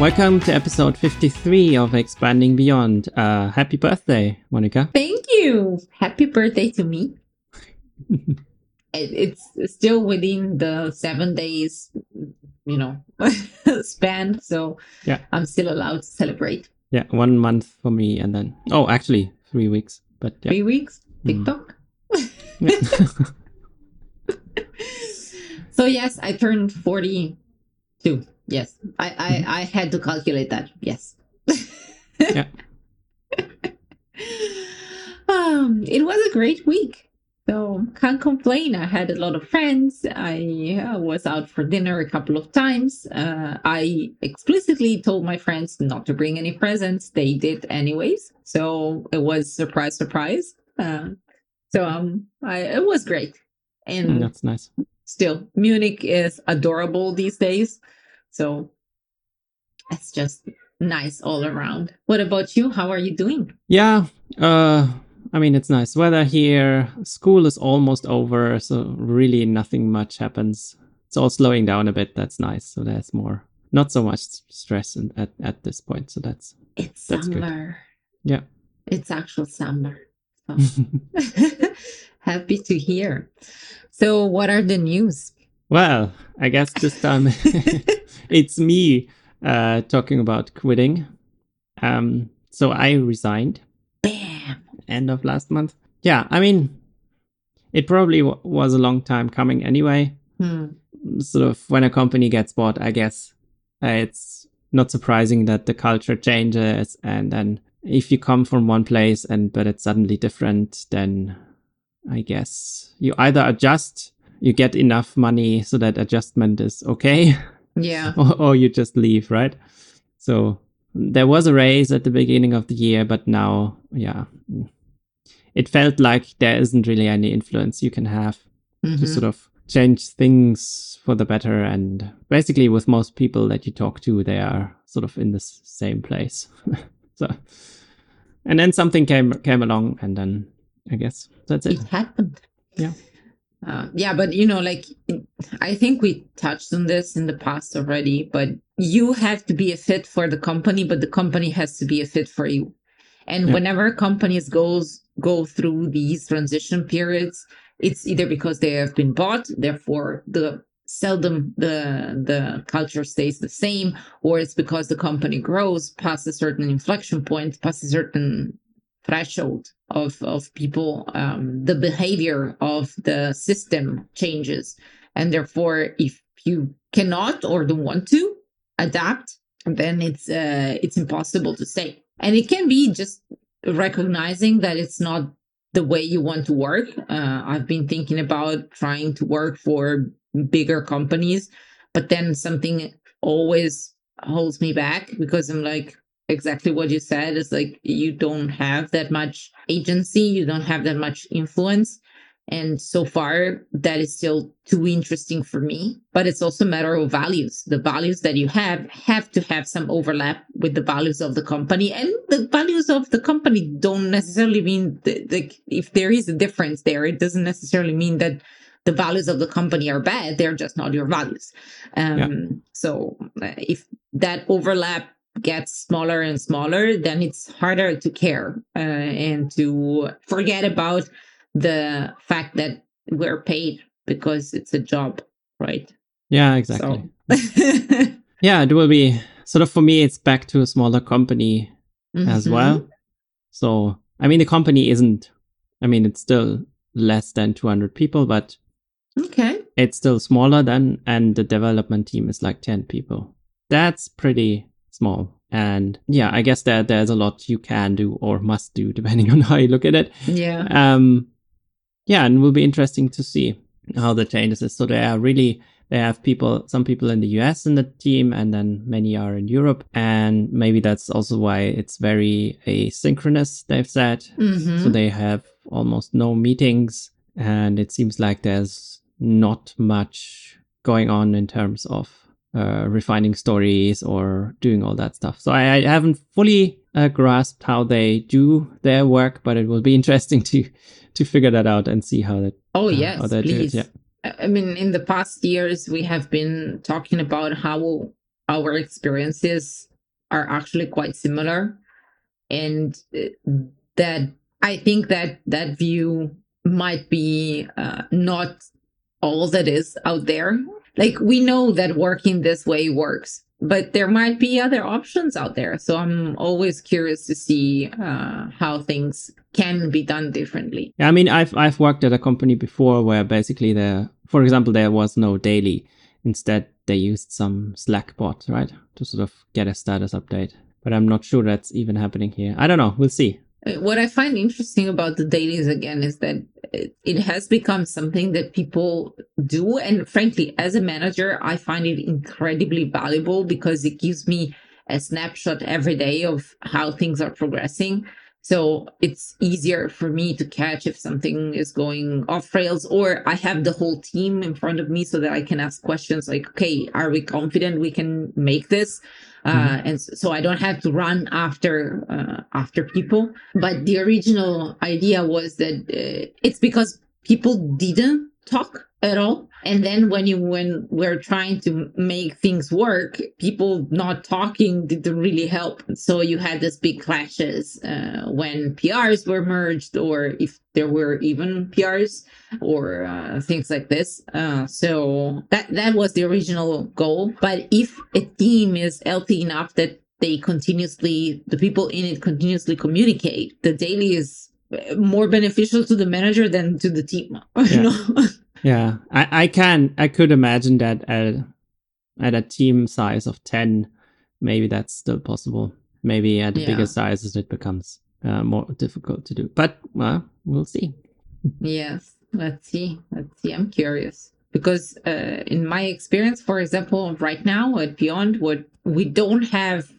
Welcome to episode 53 of Expanding Beyond. Uh, happy birthday, Monica. Thank you. Happy birthday to me. It's still within the seven days, you know, span. So Yeah. I'm still allowed to celebrate. Yeah, one month for me and then, oh, actually, three weeks. But yeah. Three weeks, Mm. TikTok. Yeah. So yes, I turned 42. Yes, I, I, I had to calculate that. Yes. Yeah. um, it was a great week. So can't complain. I had a lot of friends. I uh, was out for dinner a couple of times. Uh, I explicitly told my friends not to bring any presents. They did anyways. So it was surprise, surprise. Uh, so um, I, it was great. And That's nice. still munich is adorable these days so it's just nice all around what about you how are you doing Yeah, uh, I mean, it's nice weather here. School is almost over, so really nothing much happens. It's all slowing down a bit. That's nice. So there's more, not so much stress in, at, at this point. So that's, it's That's good. summer yeah. it's actual summer So, happy to hear so what are the news well, I guess this time it's me uh, talking about quitting. Um, so I resigned bam end of last month. Yeah, I mean, it probably w- was a long time coming anyway. Hmm. Sort of when a company gets bought, I guess uh, it's not surprising that the culture changes, and then if you come from one place and but it's suddenly different, then I guess you either adjust, you get enough money so that adjustment is okay, yeah or, or you just leave, right? So there was a raise at the beginning of the year, but now, yeah, it felt like there isn't really any influence you can have to Mhm. sort of change things for the better. And basically, with most people that you talk to, they are sort of in the same place. so, and then something came came along, and then I guess that's it. it happened Yeah. Uh, yeah but you know like i think we touched on this in the past already but you have to be a fit for the company but the company has to be a fit for you and Yeah. whenever companies goes go through these transition periods it's either because they have been bought therefore the seldom the the culture stays the same or it's because the company grows past a certain inflection point past a certain threshold of of people um, the behavior of the system changes. And therefore if you cannot or don't want to adapt then it's uh, it's impossible to stay. And it can be just recognizing that it's not the way you want to work. Uh, i've been thinking about trying to work for bigger companies but then something always holds me back because i'm like exactly what you said. Is like you don't have that much agency you don't have that much influence. And so far that is still too interesting for me. But it's also a matter of values. The values that you have have to have some overlap with the values of the company. And the values of the company don't necessarily mean that, like if there is a difference there it doesn't necessarily mean that the values of the company are bad. They're just not your values. Um Yeah. so uh, if that overlap gets smaller and smaller, then it's harder to care uh, and to forget about the fact that we're paid because it's a job, right? Yeah, exactly. So, Yeah, it will be sort of for me. It's back to a smaller company as Mhm. well. So, I mean, the company isn't, I mean, it's still less than 200 people, but Okay. it's still smaller than, and the development team is like 10 people. That's pretty small. And yeah, I guess that there's a lot you can do or must do depending on how you look at it. Yeah. Um, yeah, and it will be interesting to see how the changes is. So they are really they have people, some people in the US in the team, and then many are in Europe, and maybe that's also why it's very asynchronous. They've said Mhm. so they have almost no meetings, and it seems like there's not much going on in terms of uh, refining stories or doing all that stuff. So I, I haven't fully uh, grasped how they do their work, but it will be interesting to to figure that out and see how that oh uh, yes, how they do it. please. Yeah, I I mean, in the past years, we have been talking about how our experiences are actually quite similar and uh, that i think that that view might be uh, not all that is out there like we know that working this way works but there might be other options out there. So i'm always curious to see uh, how things can be done differently. I mean i've i've worked at a company before where basically there for example there was no daily. Instead they used some slack bot right to sort of get a status update. But i'm not sure that's even happening here. I don't know. We'll see what I find interesting about the dailies again is that it has become something that people do. And frankly, as a manager, I find it incredibly valuable because it gives me a snapshot every day of how things are progressing. So it's easier for me to catch if something is going off rails, or I have the whole team in front of me so that I can ask questions like, okay, are we confident we can make this? Mm-hmm. Uh, and so I don't have to run after uh, after people. But the original idea was that uh, it's because people didn't talk at all. And then when you when we're trying to make things work people not talking didn't really help. So you had this big clashes uh, when prs were merged or if there were even prs or uh, things like this. Uh, so that that was the original goal. But if a team is healthy enough that they continuously the people in it continuously communicate the daily is more beneficial to the manager than to the team. Yeah. Yeah. I, I can I could imagine that at at a team size of ten, maybe that's still possible. Maybe at yeah. bigger sizes it becomes uh, more difficult to do. But well, we'll see. yes, let's see. Let's see. I'm curious because uh, in my experience, for example, right now at Beyond, what we don't have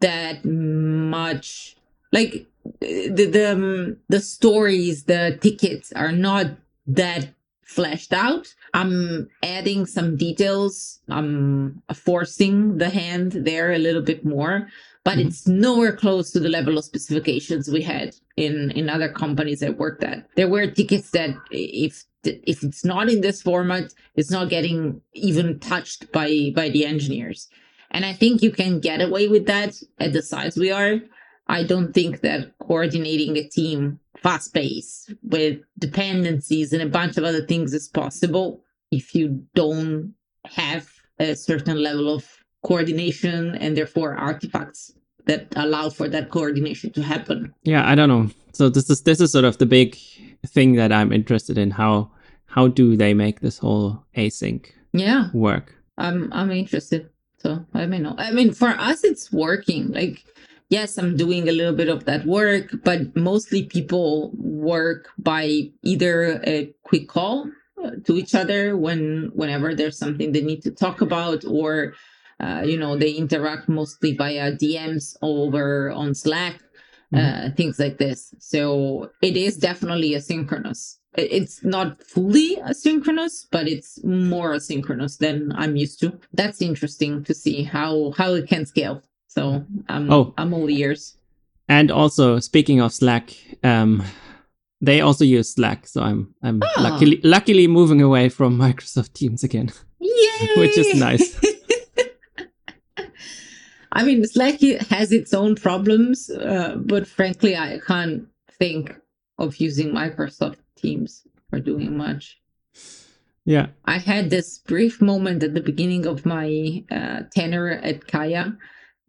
that much like the the, um, the stories the tickets are not that fleshed out. I'm adding some details. I'm forcing the hand there a little bit more but mm-hmm. it's nowhere close to the level of specifications we had in in other companies i worked at. There were tickets that if if it's not in this format it's not getting even touched by by the engineers. And i think you can get away with that at the size we are I don't think that coordinating a team fast paced with dependencies and a bunch of other things is possible if you don't have a certain level of coordination and therefore artifacts that allow for that coordination to happen. Yeah, I don't know. So this is this is sort of the big thing that I'm interested in. How how do they make this whole async yeah work? I'm I'm interested. So I mean, I mean, for us, it's working. Like yes, I'm doing a little bit of that work, but mostly people work by either a quick call uh, to each other when whenever there's something they need to talk about or uh, you know they interact mostly via dms over on slack uh, mm-hmm. things like this. So it is definitely asynchronous. It's not fully asynchronous but it's more asynchronous than i'm used to. That's interesting to see how how it can scale so I'm oh. I'm all ears. And also speaking of Slack, um, they also use Slack, so I'm I'm oh. luckily luckily moving away from Microsoft Teams again. Yay! which is nice. I mean, Slack has its own problems, uh, but frankly, I can't think of using Microsoft Teams for doing much. Yeah. I had this brief moment at the beginning of my uh, tenure at Kaia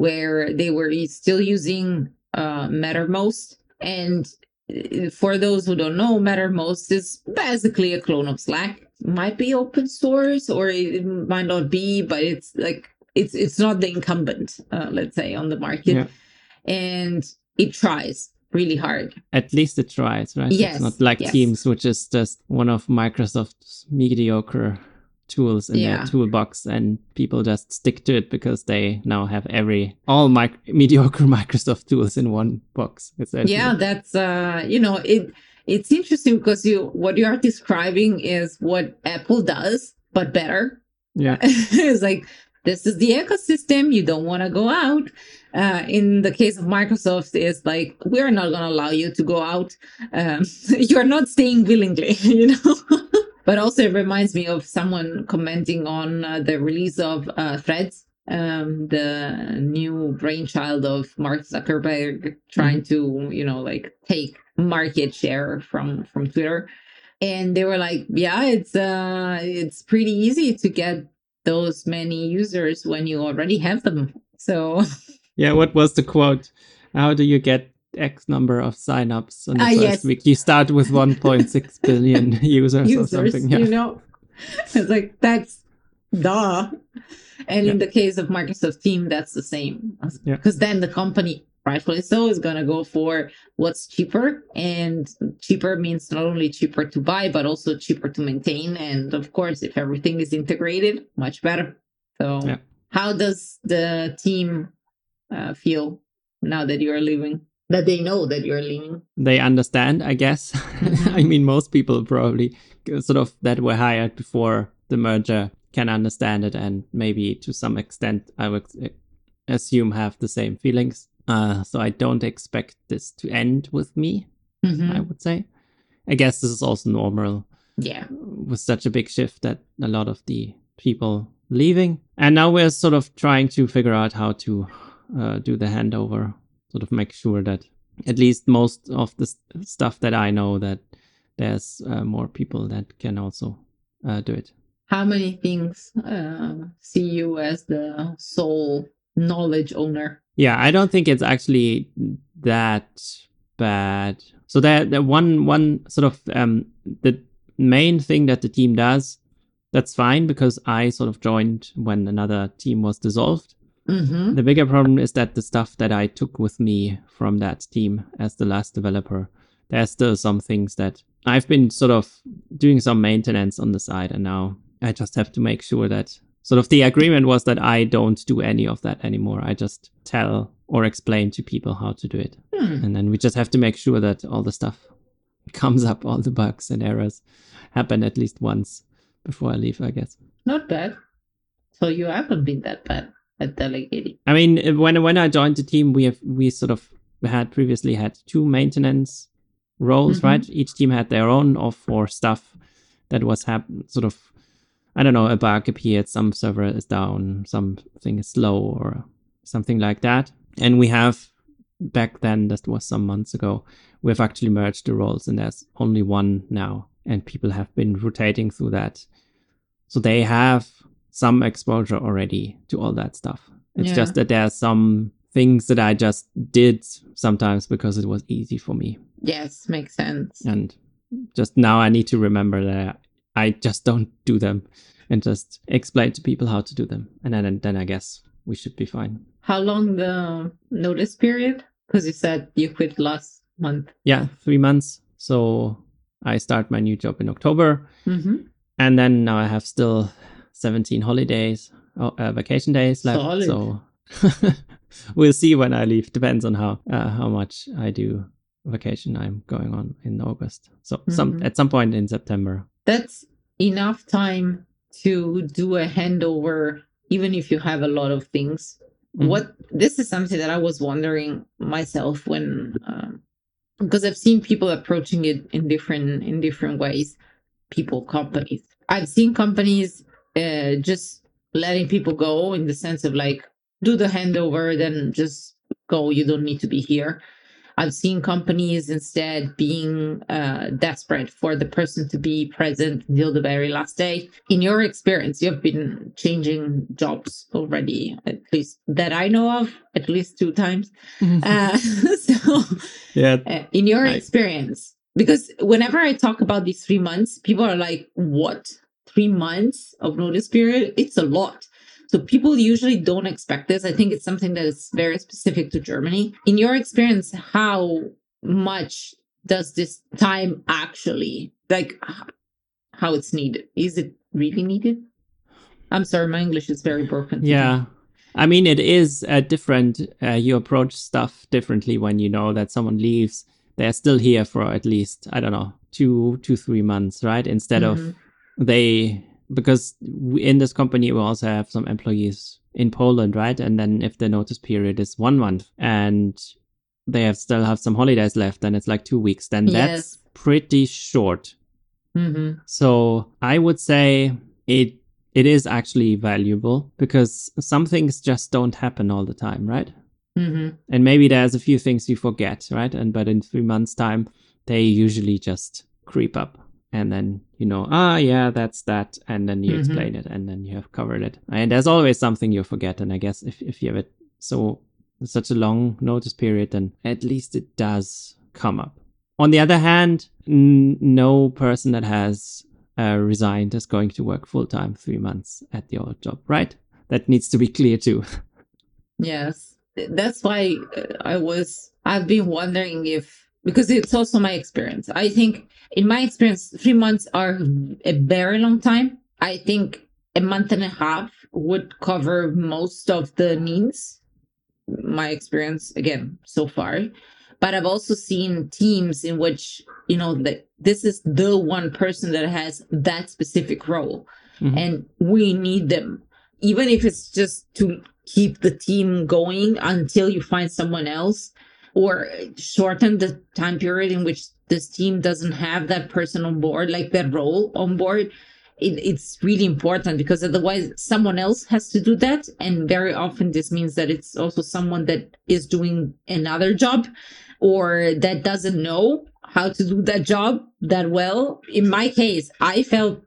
where they were still using uh, Mattermost. And uh, for those who don't know, Mattermost is basically a clone of Slack. It might be open source or it might not be, but it's like it's it's not the incumbent, uh, let's say, on the market. Yeah. And it tries really hard. At least it tries, right? Yes. It's not like yes. Teams, which is just one of Microsoft's mediocre tools in yeah. their toolbox and people just stick to it because they now have every all mic- mediocre microsoft tools in one box yeah that's uh you know it it's interesting because you what you are describing is what apple does but better. Yeah. It's like this is the ecosystem. You don't want to go out. Uh, in the case of microsoft is like we're not going to allow you to go out. Um, you're not staying willingly you know but also it reminds me of someone commenting on uh, the release of uh, threads um, the new brainchild of Mark Zuckerberg trying to, you know, like take market share from from Twitter. And they were like, yeah, it's uh it's pretty easy to get those many users when you already have them. So Yeah, what was the quote? How do you get X number of signups on the Ah, first yes. week? You start with 1.6 billion users, or something. Yeah. you know. It's like that's duh. And in the case of Microsoft Team, that's the same. Yeah. Because then the company, rightfully so, is gonna go for what's cheaper. And cheaper means not only cheaper to buy, but also cheaper to maintain. And of course, if everything is integrated, much better. So Yeah. how does the team uh, feel now that you're leaving? That they know that you're leaving. they understand, I guess. I mean, most people probably sort of that were hired before the merger can understand it, and maybe to some extent, I would assume have the same feelings. Uh, so I don't expect this to end with me. Mhm. I would say. I guess this is also normal Yeah. with such a big shift that a lot of the people leaving, and now we're sort of trying to figure out how to uh, do the handover, sort of make sure that at least most of the s- stuff that I know that there's uh, more people that can also uh, do it. How many things uh, see you as the sole knowledge owner? Yeah, I don't think it's actually that bad. So that the one one sort of um the main thing that the team does, that's fine because I sort of joined when another team was dissolved. Mm-hmm. The bigger problem is that the stuff that I took with me from that team as the last developer, there's still some things that I've been sort of doing some maintenance on the side, and now I just have to make sure that sort of the agreement was that I don't do any of that anymore. I just tell or explain to people how to do it. Hmm. And then we just have to make sure that all the stuff comes up, all the bugs and errors happen at least once before I leave, I guess. Not bad. So you haven't been that bad at delegating. I mean, uh, when when I joined the team, we have we sort of had previously had two maintenance roles, Mhm. right? Each team had their own or for stuff that was hap- sort of I don't know, a bug appeared, some server is down, something is slow or something like that. And we have back then, that was some months ago, we've actually merged the roles and there's only one now. And people have been rotating through that. So they have some exposure already to all that stuff. It's Yeah. just that there are some things that I just did sometimes because it was easy for me. Yes, makes sense. And just now I need to remember that I just don't do them and just explain to people how to do them. And then, then I guess we should be fine. How long the notice period? Because you said you quit last month. Yeah, three months. So I start my new job in October. Mm-hmm. And then now I have still 17 holidays, oh, uh, vacation days left. Solid. So we'll see when I leave. Depends on how uh, how much I do vacation I'm going on in August. So some Mhm. at some point in September. That's enough time to do a handover, even if you have a lot of things. Mhm. What this is something that I was wondering myself when, um, because I've seen people approaching it in different in different ways. People, companies. I've seen companies uh, just letting people go in the sense of like do the handover, then just go. You don't need to be here. I've seen companies instead being uh, desperate for the person to be present until the very last day. In your experience, you've been changing jobs already, at least that I know of, at least two times. Uh, so, yeah, uh, in your I- experience, because whenever I talk about these three months, people are like, "What? Three months of notice period? It's a lot." So people usually don't expect this. I think it's something that is very specific to Germany. In your experience, how much does this time actually like how it's needed? Is it really needed? I'm sorry, my English is very broken. today. Yeah. I mean, it is uh, different. Uh, you approach stuff differently when you know that someone leaves. They're still here for at least, I don't know, two, two, three months, right? Instead of Mhm. They, because in this company, we also have some employees in Poland, right? And then if the notice period is one month and they have still have some holidays left, then it's like two weeks, then that's pretty short. Mhm. So I would say it it is actually valuable because some things just don't happen all the time, right? Mm-hmm. And maybe there's a few things you forget, right? And but in three months' time, they usually just creep up. And then you know, ah, yeah, that's that, and then you Mhm. explain it, and then you have covered it. And there's always something you forget. And I guess if if you have it so such a long notice period, then at least it does come up. On the other hand, n- no person that has uh, resigned is going to work full time three months at the old job, right? That needs to be clear too. Yes. That's why uh, I was, I've been wondering if, because it's also my experience. I think, in my experience, three months are a very long time. I think a month and a half would cover most of the needs. My experience, again, so far. But I've also seen teams in which, you know, that this is the one person that has that specific role Mhm. and we need them even if it's just to keep the team going until you find someone else or shorten the time period in which this team doesn't have that person on board like that role on board it, it's really important because otherwise someone else has to do that and very often this means that it's also someone that is doing another job or that doesn't know how to do that job that well in my case i felt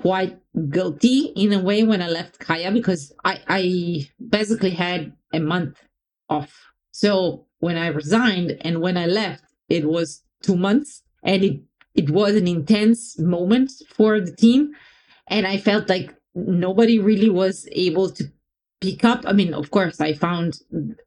quite guilty in a way when I left Kaia because I, I basically had a month off. So when I resigned and when I left, it was two months and it, it was an intense moment for the team. And I felt like nobody really was able to pick up. I mean, of course, I found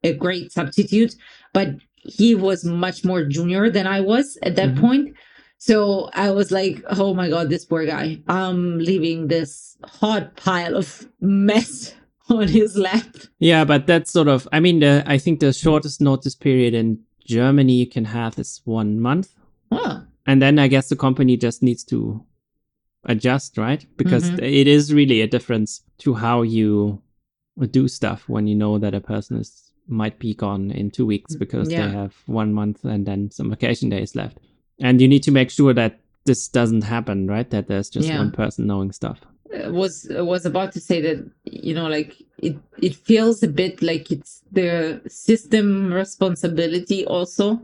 a great substitute, but he was much more junior than I was at that Mhm. point. So I was like, oh my God, this poor guy. I'm leaving this hot pile of mess on his lap. Yeah, but that's sort of. I mean, the I think the shortest notice period in Germany you can have is one month, Oh, and then I guess the company just needs to adjust, right? Because Mhm. it is really a difference to how you do stuff when you know that a person is might be gone in two weeks because Yeah. they have one month and then some vacation days left, and you need to make sure that this doesn't happen, right? That there's just Yeah. one person knowing stuff. Was was about to say that you know like it it feels a bit like it's the system responsibility also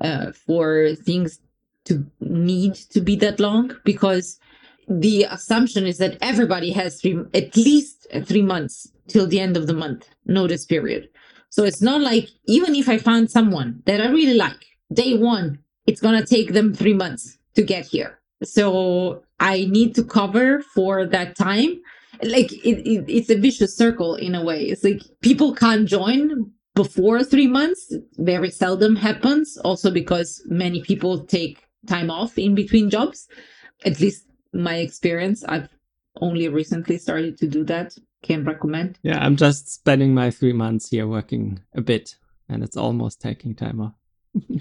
uh, for things to need to be that long because the assumption is that everybody has three at least three months till the end of the month notice period. So it's not like even if i found someone that i really like day one it's gonna take them three months to get here so i need to cover for that time. Like it, it it's a vicious circle in a way. It's like people can't join before three months. Very seldom happens. Also because many people take time off in between jobs. At least my experience i've only recently started to do that. Can recommend. Yeah, I'm just spending my three months here working a bit, and it's almost taking time off.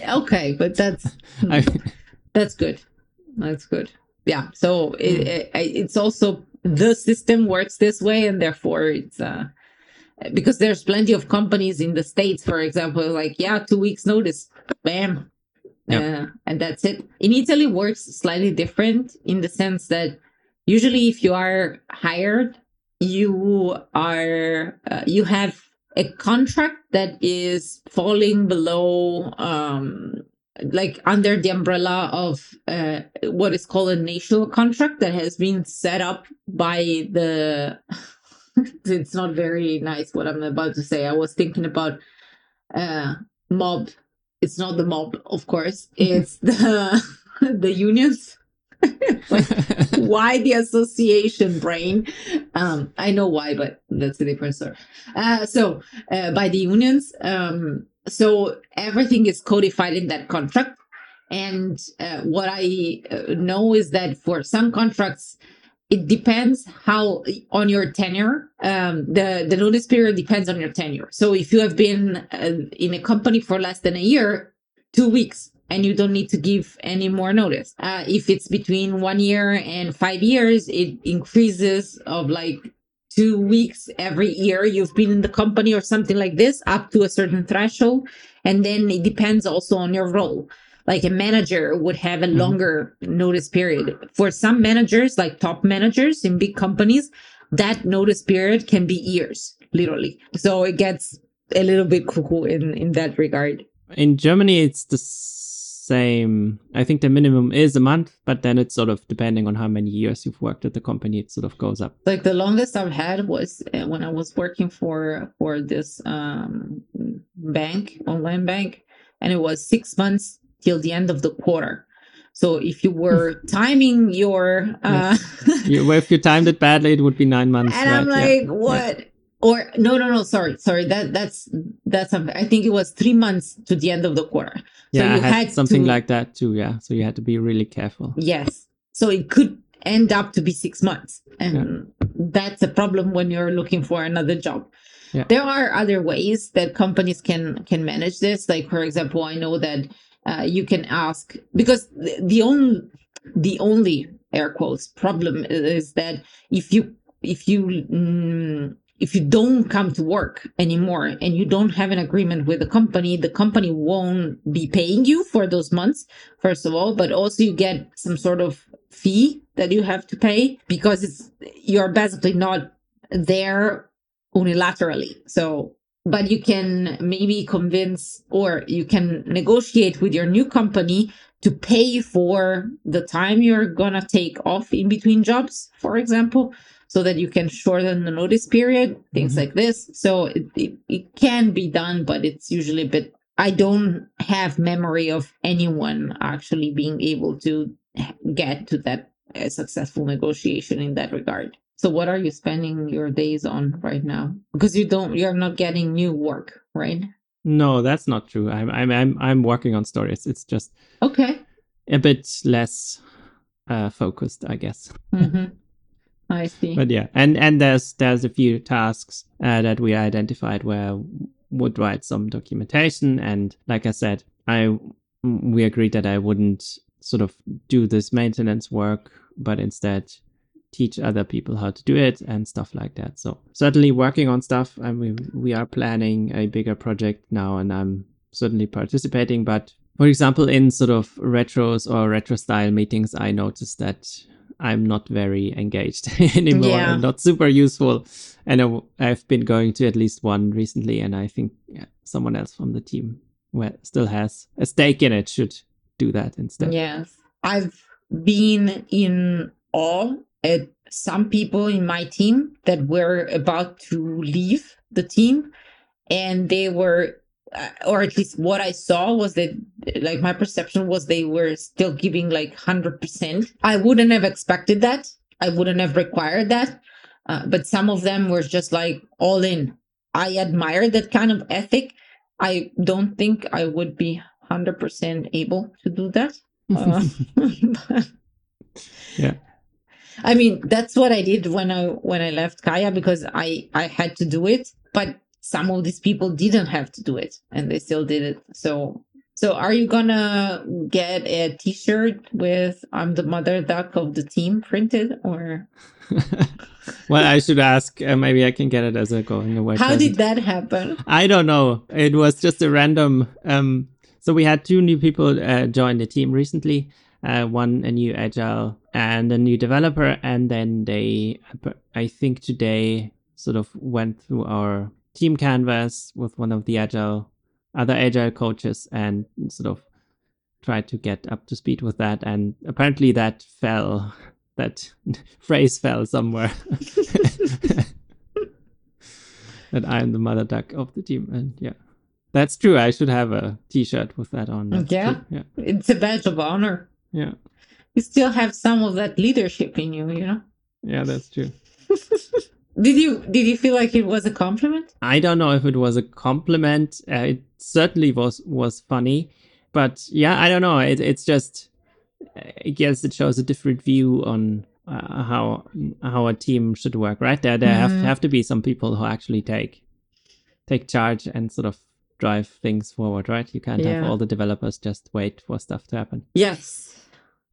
okay but that's I, that's good that's good. Yeah so it, it, it's also the system works this way and therefore it's uh because there's plenty of companies in the states for example like yeah two weeks notice bam yeah. uh, and that's it. In italy works slightly different in the sense that usually if you are hired you are uh, you have a contract that is falling below um like under the umbrella of uh, what is called a national contract that has been set up by the it's not very nice what i'm about to say. I was thinking about uh mob. It's not the mob of course. It's the the unions. Like, why the association brain? Um i know why but that's a different story. Uh so uh, by the unions um so everything is codified in that contract. And uh, what i uh, know is that for some contracts it depends how on your tenure. Um the the notice period depends on your tenure. So if you have been uh, in a company for less than a year two weeks and you don't need to give any more notice. Uh, if it's between one year and five years, it increases of like two weeks every year you've been in the company or something like this up to a certain threshold. And then it depends also on your role. Like a manager would have a Mhm. longer notice period. For some managers, like top managers in big companies, that notice period can be years, literally. So it gets a little bit cuckoo in in that regard. In Germany, it's the same. I think the minimum is a month, but then it's sort of depending on how many years you've worked at the company, it sort of goes up. Like the longest I've had was uh, when I was working for for this um, bank, online bank, and it was six months till the end of the quarter. So if you were timing your, uh, you, if you timed it badly, it would be nine months. And right? I'm like, yeah. what? Or no, no, no. Sorry, sorry. That that's that's. I think it was three months to the end of the quarter. So yeah, you I had, had something to, like that too. Yeah, so you had to be really careful. Yes. So it could end up to be six months, and yeah. that's a problem when you're looking for another job. Yeah. There are other ways that companies can can manage this. Like for example, I know that uh, you can ask because the, the only the only air quotes problem is that if you if you mm, if you don't come to work anymore and you don't have an agreement with the company, the company won't be paying you for those months, first of all, but also you get some sort of fee that you have to pay because it's you're basically not there unilaterally. So but you can maybe convince or you can negotiate with your new company to pay for the time you're going to take off in between jobs, for example, so that you can shorten the notice period, things mm-hmm. like this. So it, it, it can be done, but it's usually a bit. I don't have memory of anyone actually being able to get to that successful negotiation in that regard. So what are you spending your days on right now? Because you don't you're not getting new work, right? No, that's not true. I'm I'm I'm I'm working on stories. It's just Okay. A bit less uh focused, I guess. Mm-hmm. I see. But yeah, and and there's there's a few tasks uh, that we identified where would write some documentation and like I said, I we agreed that I wouldn't sort of do this maintenance work, but instead teach other people how to do it and stuff like that. So certainly working on stuff. I mean, we are planning a bigger project now, and I'm certainly participating. But for example, in sort of retros or retro style meetings, I noticed that I'm not very engaged anymore yeah. and not super useful. And I've been going to at least one recently, and I think yeah, someone else from the team who still has a stake in it should do that instead. Yes, I've been in awe at some people in my team that were about to leave the team and they were or at least what i saw was that like my perception was they were still giving like 100% i wouldn't have expected that. I wouldn't have required that. Uh, but some of them were just like all in. I admire that kind of ethic. I don't think i would be 100% able to do that. Uh, yeah. I mean, that's what I did when I when I left Kaia because I I had to do it, but some of these people didn't have to do it and they still did it. So so are you gonna get a T-shirt with "I'm the mother duck of the team" printed or? well, I should ask. Uh, maybe I can get it as a going away. How present. did that happen? I don't know. It was just a random. Um, so we had two new people uh, join the team recently, uh, one a new agile and a new developer and then they i think today sort of went through our team canvas with one of the agile other agile coaches and sort of tried to get up to speed with that and apparently that fell that phrase fell somewhere that i'm the mother duck of the team and yeah that's true i should have a t-shirt with that on yeah. yeah it's a badge of honor yeah. You still have some of that leadership in you, you know? Yeah, that's true. Did you did you feel like it was a compliment? I don't know if it was a compliment. Uh, it certainly was was funny, but yeah, I don't know. It, it's just I guess it shows a different view on uh, how how a team should work. Right there, there mm-hmm. have have to be some people who actually take take charge and sort of drive things forward. Right? You can't yeah. have all the developers just wait for stuff to happen. Yes,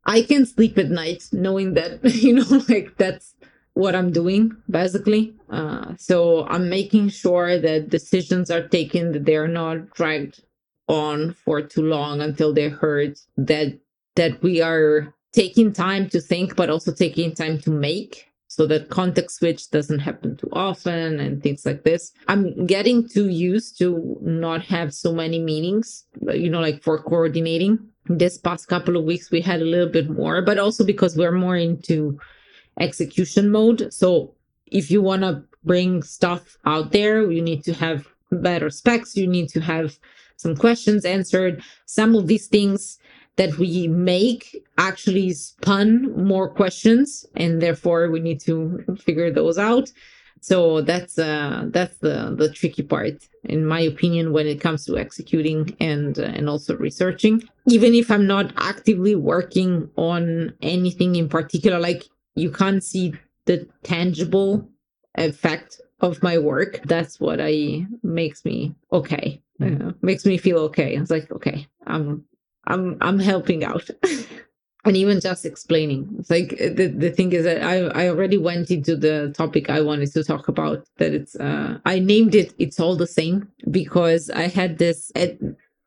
I can sleep at night knowing that, you know, like that's what I'm doing basically. Uh, so I'm making sure that decisions are taken, that they are not dragged on for too long until they're heard, that that we are taking time to think, but also taking time to make so that context switch doesn't happen too often and things like this. I'm getting too used to not have so many meetings, you know, like for coordinating. This past couple of weeks, we had a little bit more, but also because we're more into execution mode. So if you want to bring stuff out there, you need to have better specs, you need to have some questions answered. Some of these things that we make actually spun more questions and therefore we need to figure those out so that's uh that's the the tricky part in my opinion when it comes to executing and uh, and also researching even if i'm not actively working on anything in particular like you can't see the tangible effect of my work that's what i makes me okay mm. uh, makes me feel okay it's like okay i'm I'm I'm helping out. and even just explaining it's like the, the thing is that I, I already went into the topic i wanted to talk about that it's uh i named it it's all the same because i had this at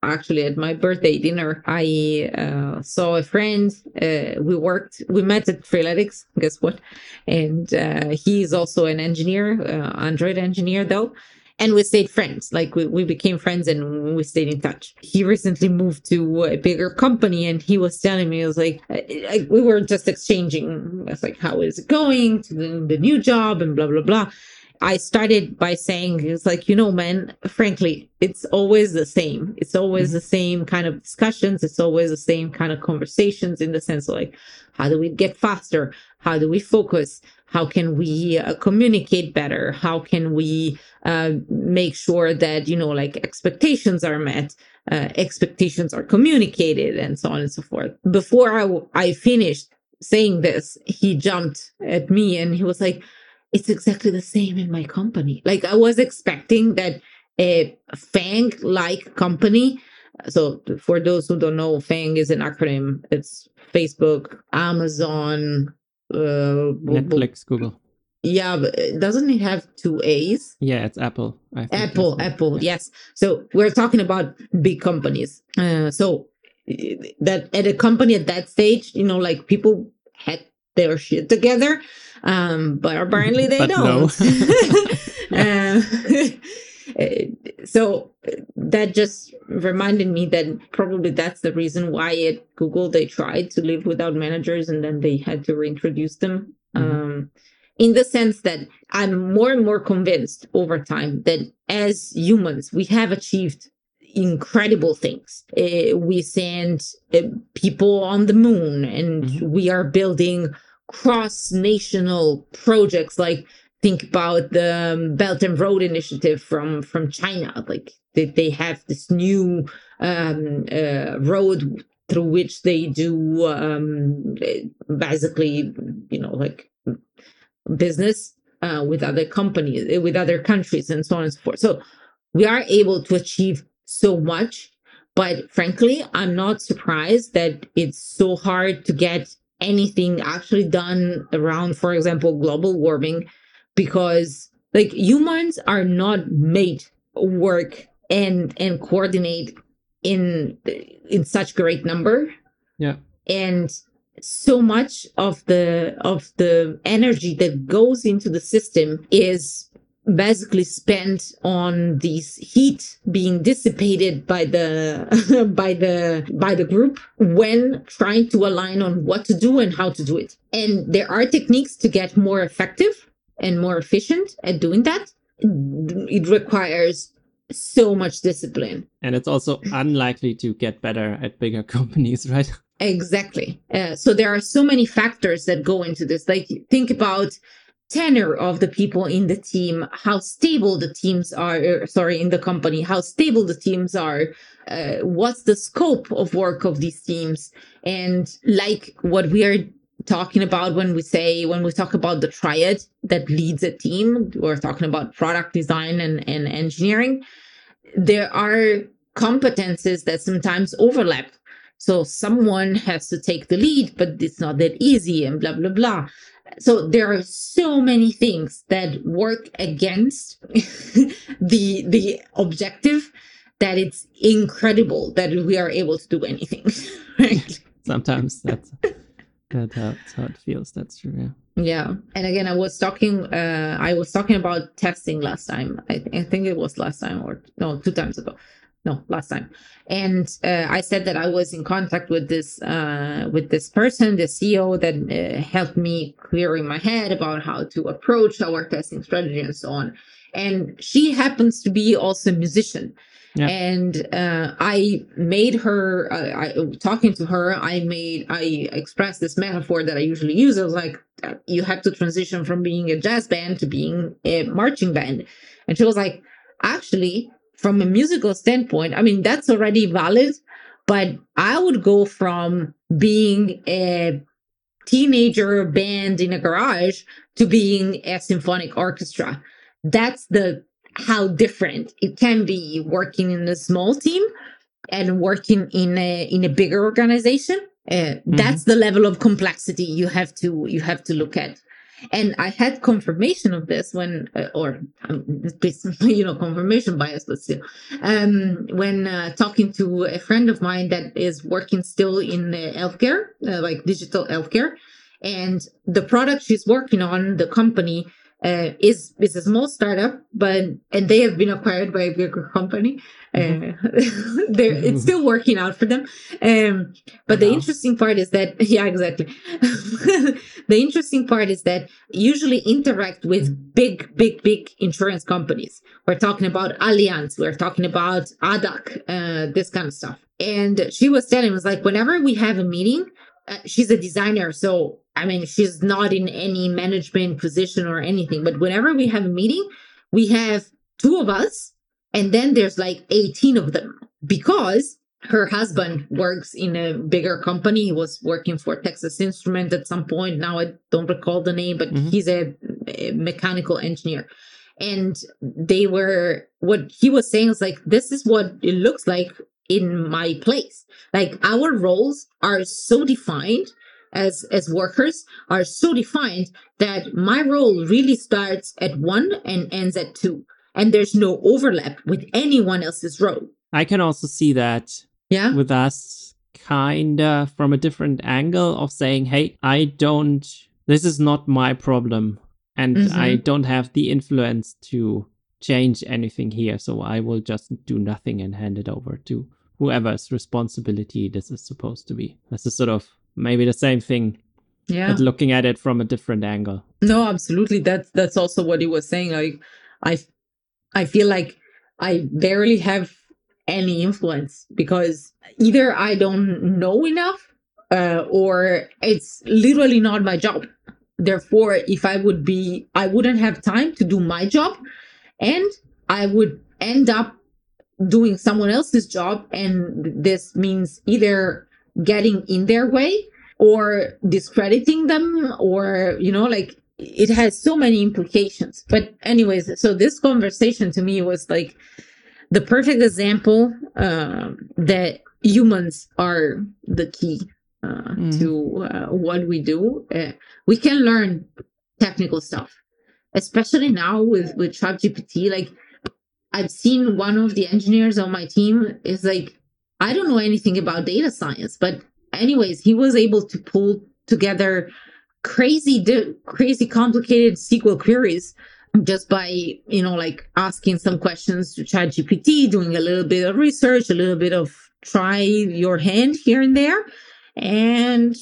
actually at my birthday dinner i uh, saw a friend uh, we worked we met at freeletics guess what and uh, he's also an engineer uh, android engineer though and we stayed friends. Like we, we became friends and we stayed in touch. He recently moved to a bigger company and he was telling me, it was like, I, we were just exchanging. I was like, how is it going to the, the new job and blah, blah, blah. I started by saying, it's like, you know, man, frankly, it's always the same. It's always mm-hmm. the same kind of discussions. It's always the same kind of conversations in the sense of like, how do we get faster? How do we focus? How can we uh, communicate better? How can we uh, make sure that, you know, like expectations are met, uh, expectations are communicated, and so on and so forth. Before I, I finished saying this, he jumped at me and he was like, it's exactly the same in my company. Like I was expecting that a FANG like company. So for those who don't know, FANG is an acronym. It's Facebook, Amazon, uh, Netflix, Google. Yeah, but doesn't it have two A's? Yeah, it's Apple. Apple, Apple, yeah. yes. So we're talking about big companies. Uh, so that at a company at that stage, you know, like people had their shit together, um, but apparently they but don't. No. uh, so that just reminded me that probably that's the reason why at Google they tried to live without managers and then they had to reintroduce them. Mm-hmm. Um, in the sense that I'm more and more convinced over time that as humans, we have achieved incredible things. Uh, we send uh, people on the moon and mm-hmm. we are building cross national projects like think about the um, Belt and Road Initiative from from China. Like they, they have this new um, uh, road through which they do um, basically, you know, like business uh, with other companies, uh, with other countries, and so on and so forth. So we are able to achieve so much. But frankly, I'm not surprised that it's so hard to get anything actually done around, for example, global warming because like humans are not made work and and coordinate in in such great number. Yeah. And so much of the of the energy that goes into the system is basically spent on this heat being dissipated by the by the by the group when trying to align on what to do and how to do it and there are techniques to get more effective and more efficient at doing that, it requires so much discipline. And it's also unlikely to get better at bigger companies, right? Exactly. Uh, so there are so many factors that go into this. Like think about tenure of the people in the team, how stable the teams are, er, sorry, in the company, how stable the teams are, uh, what's the scope of work of these teams. And like what we are talking about when we say when we talk about the triad that leads a team we're talking about product design and, and engineering there are competences that sometimes overlap so someone has to take the lead but it's not that easy and blah blah blah so there are so many things that work against the the objective that it's incredible that we are able to do anything right? sometimes that's that, that's how it feels. That's true. Yeah. Yeah. And again, I was talking, uh, I was talking about testing last time. I, th- I think it was last time or no, two times ago. No, last time. And uh, I said that I was in contact with this, uh, with this person, the CEO that uh, helped me clear in my head about how to approach our testing strategy and so on. And she happens to be also a musician. Yeah. And uh, I made her, uh, I, talking to her, I made, I expressed this metaphor that I usually use. I was like, uh, you have to transition from being a jazz band to being a marching band. And she was like, actually, from a musical standpoint, I mean, that's already valid, but I would go from being a teenager band in a garage to being a symphonic orchestra. That's the how different it can be working in a small team and working in a in a bigger organization uh, mm-hmm. that's the level of complexity you have to you have to look at and i had confirmation of this when uh, or um, you know confirmation bias but still. Um, when uh, talking to a friend of mine that is working still in the healthcare uh, like digital healthcare and the product she's working on the company uh, is is a small startup, but and they have been acquired by a bigger company. Uh, they're it's still working out for them. Um, but the interesting part is that yeah, exactly. the interesting part is that usually interact with big, big, big insurance companies. We're talking about Allianz. We're talking about ADAC, uh, this kind of stuff. And she was telling was like whenever we have a meeting, uh, she's a designer, so I mean, she's not in any management position or anything. But whenever we have a meeting, we have two of us, and then there's like 18 of them because her husband works in a bigger company. He was working for Texas Instrument at some point. Now I don't recall the name, but mm-hmm. he's a, a mechanical engineer. And they were, what he was saying is like, this is what it looks like in my place. Like our roles are so defined as as workers are so defined that my role really starts at one and ends at two and there's no overlap with anyone else's role i can also see that yeah with us kind of from a different angle of saying hey i don't this is not my problem and mm-hmm. i don't have the influence to change anything here so i will just do nothing and hand it over to whoever's responsibility this is supposed to be. This is sort of maybe the same thing yeah. but looking at it from a different angle. No absolutely. That's that's also what he was saying. Like i i feel like i barely have any influence because either i don't know enough uh, or it's literally not my job. Therefore if i would be i wouldn't have time to do my job and i would end up doing someone else's job and this means either getting in their way or discrediting them or you know like it has so many implications. But anyways so this conversation to me was like the perfect example uh, that humans are the key uh, mm. to uh, what we do. Uh, we can learn technical stuff especially now with with ChatGPT. Like I've seen one of the engineers on my team is like I don't know anything about data science, but anyways, he was able to pull together crazy, crazy complicated SQL queries just by, you know, like asking some questions to ChatGPT, doing a little bit of research, a little bit of try your hand here and there. And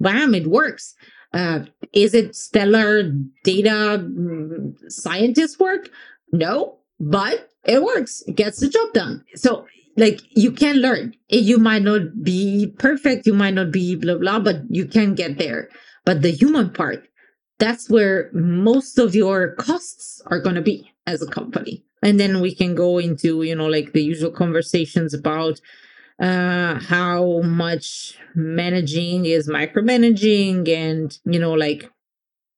bam, it works. Uh, is it stellar data mm, scientist work? No, but it works. It gets the job done. So like you can learn. You might not be perfect, you might not be blah blah, but you can get there. But the human part, that's where most of your costs are going to be as a company. And then we can go into, you know, like the usual conversations about uh how much managing is micromanaging and, you know, like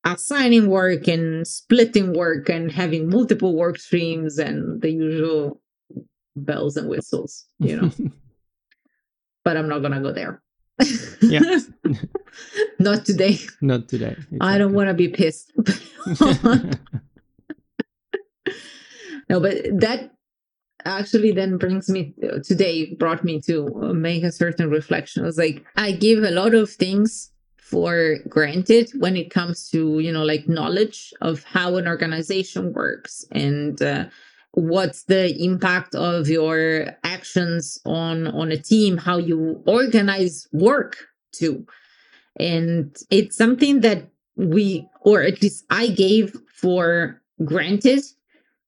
assigning work and splitting work and having multiple work streams and the usual bells and whistles, you know. but I'm not gonna go there. yeah. not today. Not today. Exactly. I don't want to be pissed. no, but that actually then brings me today brought me to uh, make a certain reflection. I was like, I give a lot of things for granted when it comes to you know like knowledge of how an organization works and uh, what's the impact of your actions on on a team how you organize work too and it's something that we or at least i gave for granted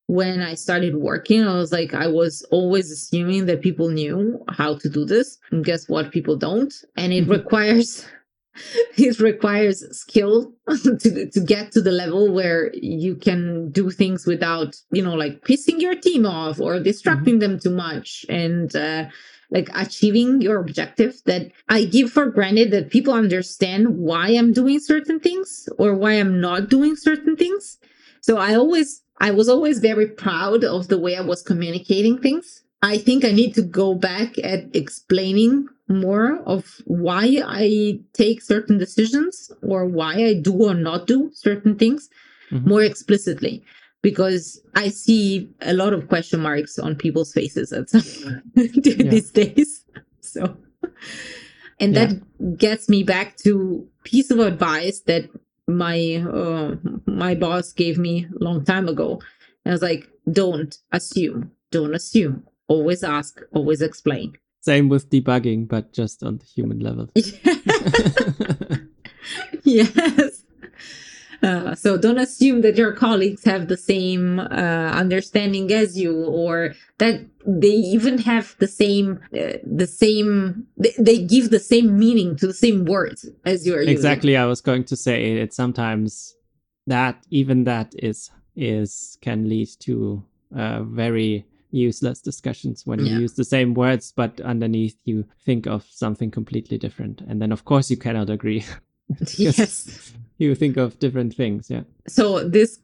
when i started working. I was like i was always assuming that people knew how to do this. And guess what? People don't. And it requires it requires skill to, to get to the level where you can do things without you know like pissing your team off or distracting mm-hmm. them too much. And uh, like achieving your objective that i give for granted that people understand why i'm doing certain things or why i'm not doing certain things. So i always i was always very proud of the way i was communicating things. I think I need to go back at explaining more of why I take certain decisions or why I do or not do certain things mm-hmm. more explicitly because I see a lot of question marks on people's faces at some these days. So, and yeah. that gets me back to piece of advice that my uh, my boss gave me a long time ago. And I was like, don't assume, don't assume always ask, always explain. Same with debugging, but just on the human level. yes. Uh, so don't assume that your colleagues have the same uh, understanding as you, or that they even have the same, uh, the same, they, they, give the same meaning to the same words as you are. Exactly, using. I was going to say it. Sometimes that even that is is can lead to uh, very useless discussions when yeah. you use the same words, but underneath you think of something completely different. And then, of course, you cannot agree. yes. You think of different things, yeah. So this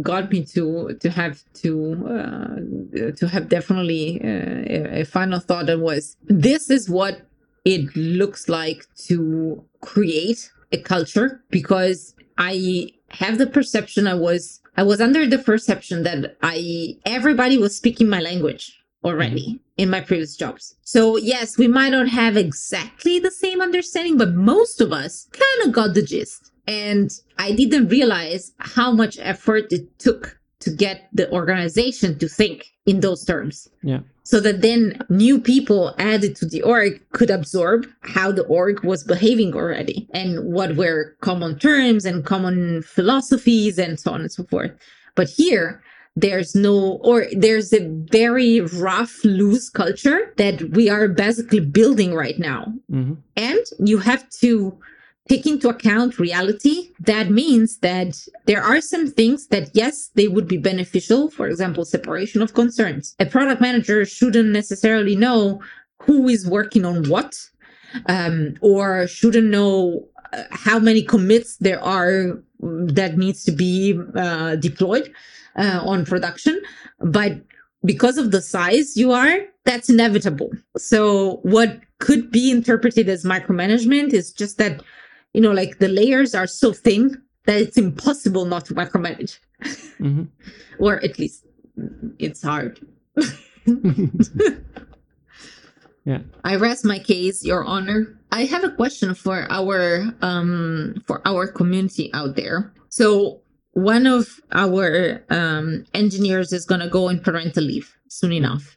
got me to to have to uh, to have definitely uh, a final thought that was this is what it looks like to create a culture because I have the perception I was I was under the perception that I everybody was speaking my language already mm-hmm. in my previous jobs. So yes, we might not have exactly the same understanding, but most of us kind of got the gist. And I didn't realize how much effort it took to get the organization to think in those terms. Yeah. So that then new people added to the org could absorb how the org was behaving already and what were common terms and common philosophies and so on and so forth. But here, there's no, or there's a very rough, loose culture that we are basically building right now. Mm-hmm. And you have to take into account reality, that means that there are some things that, yes, they would be beneficial. For example, separation of concerns. A product manager shouldn't necessarily know who is working on what, um, or shouldn't know uh, how many commits there are that needs to be uh, deployed uh, on production. But because of the size you are, that's inevitable. So what could be interpreted as micromanagement is just that you know, like the layers are so thin that it's impossible not to micromanage. Mm-hmm. or at least it's hard. yeah. I rest my case, Your Honor. I have a question for our um for our community out there. So one of our um, engineers is going to go on parental leave soon enough.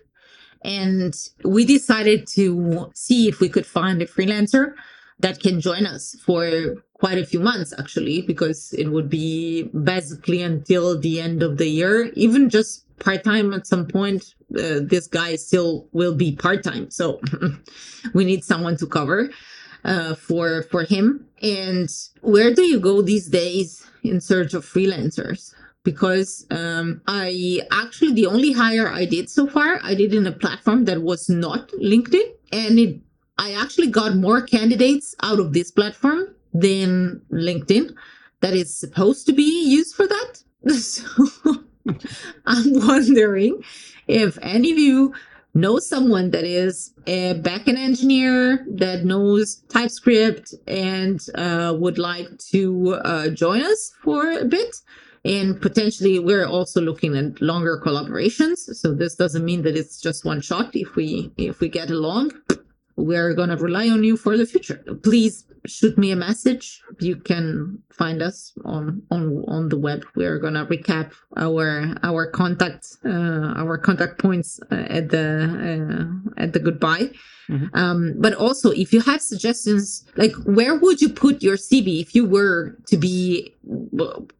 And we decided to see if we could find a freelancer that can join us for quite a few months actually because it would be basically until the end of the year. Even just part-time at some point uh, this guy still will be part-time. So we need someone to cover uh, for for him. And where do you go these days in search of freelancers? Because um, I actually the only hire I did so far I did in a platform that was not LinkedIn and it I actually got more candidates out of this platform than LinkedIn that is supposed to be used for that. So I'm wondering if any of you know someone that is a backend engineer that knows TypeScript and uh, would like to uh, join us for a bit. And potentially, we're also looking at longer collaborations. So this doesn't mean that it's just one shot. If we if we get along, we're going to rely on you for the future. Please shoot me a message. You can find us on on on the web. We're gonna recap our our contact uh, our contact points uh, at the uh, at the goodbye. Mm-hmm. Um, but also, if you have suggestions, like where would you put your CV if you were to be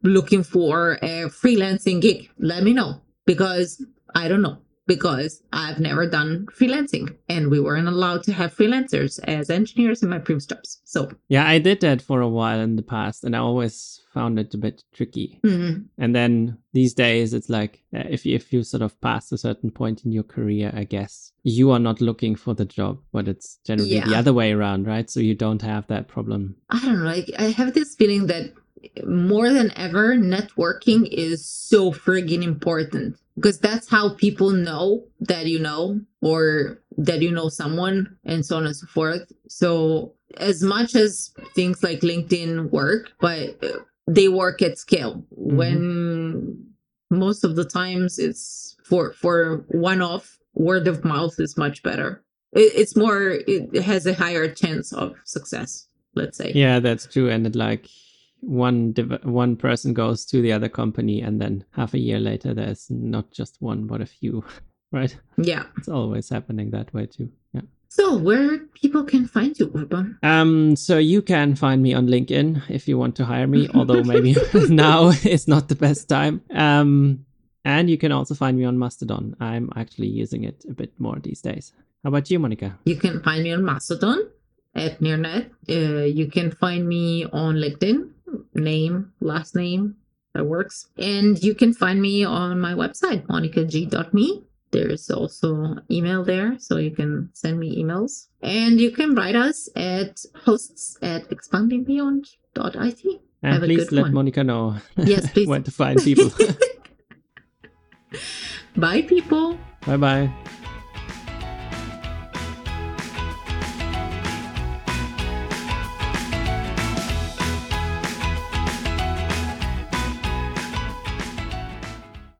looking for a freelancing gig? Let me know because I don't know because I've never done freelancing and we weren't allowed to have freelancers as engineers in my previous jobs. So, yeah, I did that for a while in the past and I always found it a bit tricky. Mm-hmm. And then these days, it's like uh, if, if you sort of pass a certain point in your career, I guess you are not looking for the job, but it's generally yeah. the other way around, right? So you don't have that problem. I don't know. Like, I have this feeling that more than ever, networking is so friggin' important because that's how people know that you know or that you know someone and so on and so forth. So as much as things like LinkedIn work, but they work at scale mm-hmm. when most of the times it's for for one off word of mouth is much better. It, it's more it has a higher chance of success. Let's say. Yeah, that's true. And it like one div- one person goes to the other company and then half a year later there's not just one but a few right? Yeah. It's always happening that way too yeah. So where people can find you Urban? um so you can find me on linkedin if you want to hire me although maybe now is not the best time. Um and you can also find me on mastodon. I'm actually using it a bit more these days. How about you monica? You can find me on mastodon at nirnaeth uh, you can find me on linkedin name, last name. That works. And you can find me on my website, monicag.me. There's also email there, so you can send me emails. And you can write us at hosts at expandingbeyond.it. And Have please let one. Monica know yes, please. where to find people. Bye, people. Bye bye.